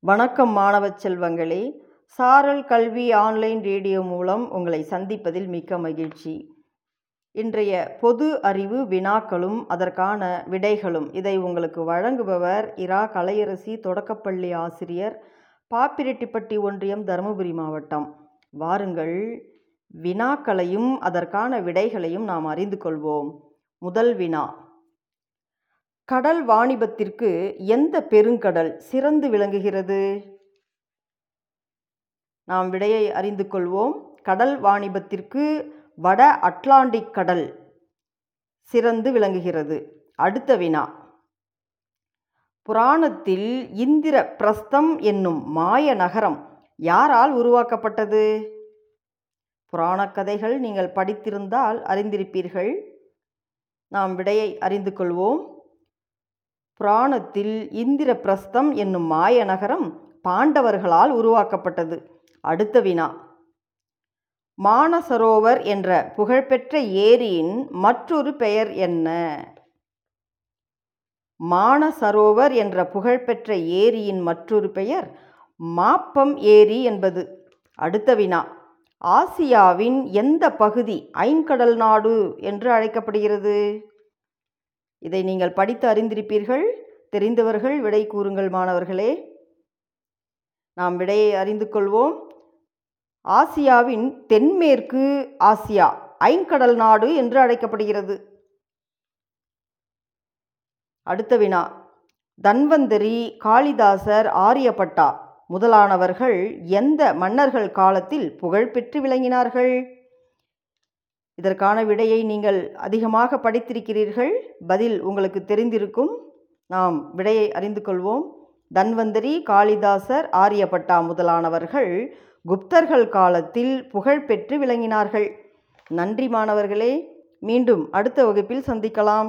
வணக்கம் மாணவச் செல்வங்களே. சாரல் கல்வி ஆன்லைன் ரேடியோ மூலம் உங்களை சந்திப்பதில் மிக்க மகிழ்ச்சி. இன்றைய பொது அறிவு வினாக்களும் அதற்கான விடைகளும். இதை உங்களுக்கு வழங்குபவர் இரா கலையரசி தொடக்கப்பள்ளி ஆசிரியர் பாப்பிரெட்டிப்பட்டி ஒன்றியம் தருமபுரி மாவட்டம். வாருங்கள் வினாக்களையும் அதற்கான விடைகளையும் நாம் அறிந்து கொள்வோம். முதல் வினா. கடல் வாணிபத்திற்கு எந்த பெருங்கடல் சிறந்து விளங்குகிறது? நாம் விடையை அறிந்து கொள்வோம். கடல் வாணிபத்திற்கு வட அட்லாண்டிக் கடல் சிறந்து விளங்குகிறது. அடுத்த வினா. புராணத்தில் இந்திர பிரஸ்தம் என்னும் மாய நகரம் யாரால் உருவாக்கப்பட்டது? புராணக் கதைகள் நீங்கள் படித்திருந்தால் அறிந்திருப்பீர்கள். நாம் விடையை அறிந்து கொள்வோம். புராணத்தில் இந்திர பிரஸ்தம் என்னும் மாய நகரம் பாண்டவர்களால் உருவாக்கப்பட்டது. அடுத்த வினா. மானசரோவர் என்ற புகழ்பெற்ற ஏரியின் மற்றொரு பெயர் என்ன? மானசரோவர் என்ற புகழ்பெற்ற ஏரியின் மற்றொரு பெயர் மாப்பம் ஏரி என்பது. அடுத்த வினா. ஆசியாவின் எந்த பகுதி ஐங்கடல் நாடு என்று அழைக்கப்படுகிறது? இதை நீங்கள் படித்து அறிந்திருப்பீர்கள். தெரிந்தவர்கள் விடை கூறுங்கள் மாணவர்களே. நாம் விடையை அறிந்து கொள்வோம். ஆசியாவின் தென்மேற்கு ஆசியா ஐங்கடல் நாடு என்று அழைக்கப்படுகிறது. அடுத்த வினா. தன்வந்தரி காளிதாசர் ஆரியப்பட்டா முதலானவர்கள் எந்த மன்னர்கள் காலத்தில் புகழ்பெற்று விளங்கினார்கள்? இதற்கான விடையை நீங்கள் அதிகமாக படித்திருக்கிறீர்கள். பதில் உங்களுக்கு தெரிந்திருக்கும். நாம் விடையை அறிந்து கொள்வோம். தன்வந்தரி காளிதாசர் ஆரியப்பட்டா முதலானவர்கள் குப்தர்கள் காலத்தில் புகழ்பெற்று விளங்கினார்கள். நன்றி மாணவர்களே. மீண்டும் அடுத்த வகுப்பில் சந்திக்கலாம்.